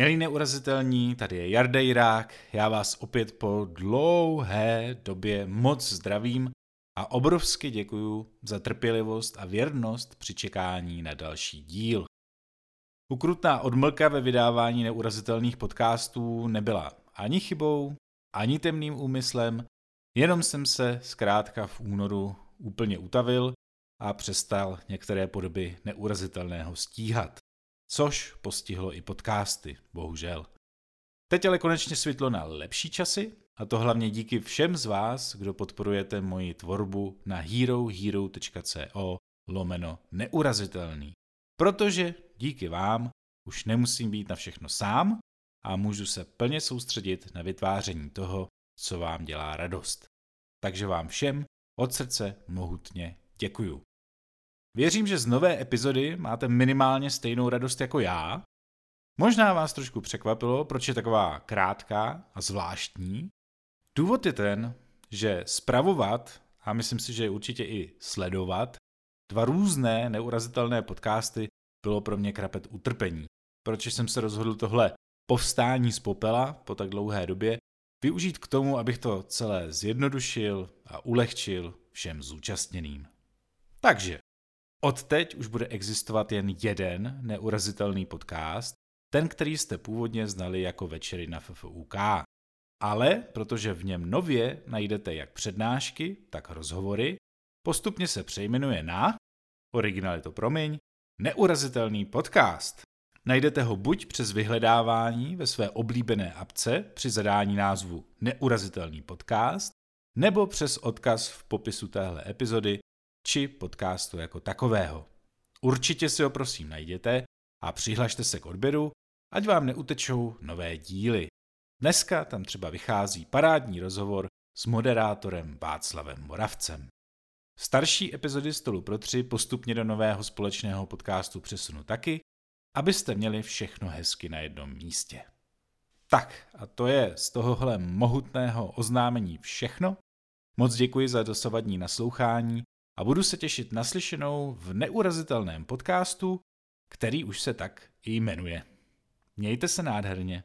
Milí neurazitelní, tady je Jarda já vás opět po dlouhé době moc zdravím a obrovsky děkuju za trpělivost a věrnost při čekání na další díl. Ukrutná odmlka ve vydávání neurazitelných podcastů nebyla ani chybou, ani temným úmyslem, jenom jsem se zkrátka v únoru úplně utavil a přestal některé podoby neurazitelného stíhat což postihlo i podcasty, bohužel. Teď ale konečně světlo na lepší časy, a to hlavně díky všem z vás, kdo podporujete moji tvorbu na herohero.co lomeno neurazitelný. Protože díky vám už nemusím být na všechno sám a můžu se plně soustředit na vytváření toho, co vám dělá radost. Takže vám všem od srdce mohutně děkuju. Věřím, že z nové epizody máte minimálně stejnou radost jako já. Možná vás trošku překvapilo, proč je taková krátká a zvláštní. Důvod je ten, že spravovat, a myslím si, že určitě i sledovat, dva různé neurazitelné podcasty bylo pro mě krapet utrpení. Proč jsem se rozhodl tohle povstání z popela po tak dlouhé době využít k tomu, abych to celé zjednodušil a ulehčil všem zúčastněným. Takže, Odteď už bude existovat jen jeden neurazitelný podcast, ten, který jste původně znali jako Večery na FFUK. Ale protože v něm nově najdete jak přednášky, tak rozhovory, postupně se přejmenuje na, originál to promiň, neurazitelný podcast. Najdete ho buď přes vyhledávání ve své oblíbené apce při zadání názvu Neurazitelný podcast, nebo přes odkaz v popisu téhle epizody či podcastu jako takového. Určitě si ho prosím najděte a přihlašte se k odběru, ať vám neutečou nové díly. Dneska tam třeba vychází parádní rozhovor s moderátorem Václavem Moravcem. Starší epizody Stolu pro tři postupně do nového společného podcastu přesunu taky, abyste měli všechno hezky na jednom místě. Tak a to je z tohohle mohutného oznámení všechno. Moc děkuji za dosavadní naslouchání a budu se těšit na slyšenou v neurazitelném podcastu, který už se tak i jmenuje. Mějte se nádherně.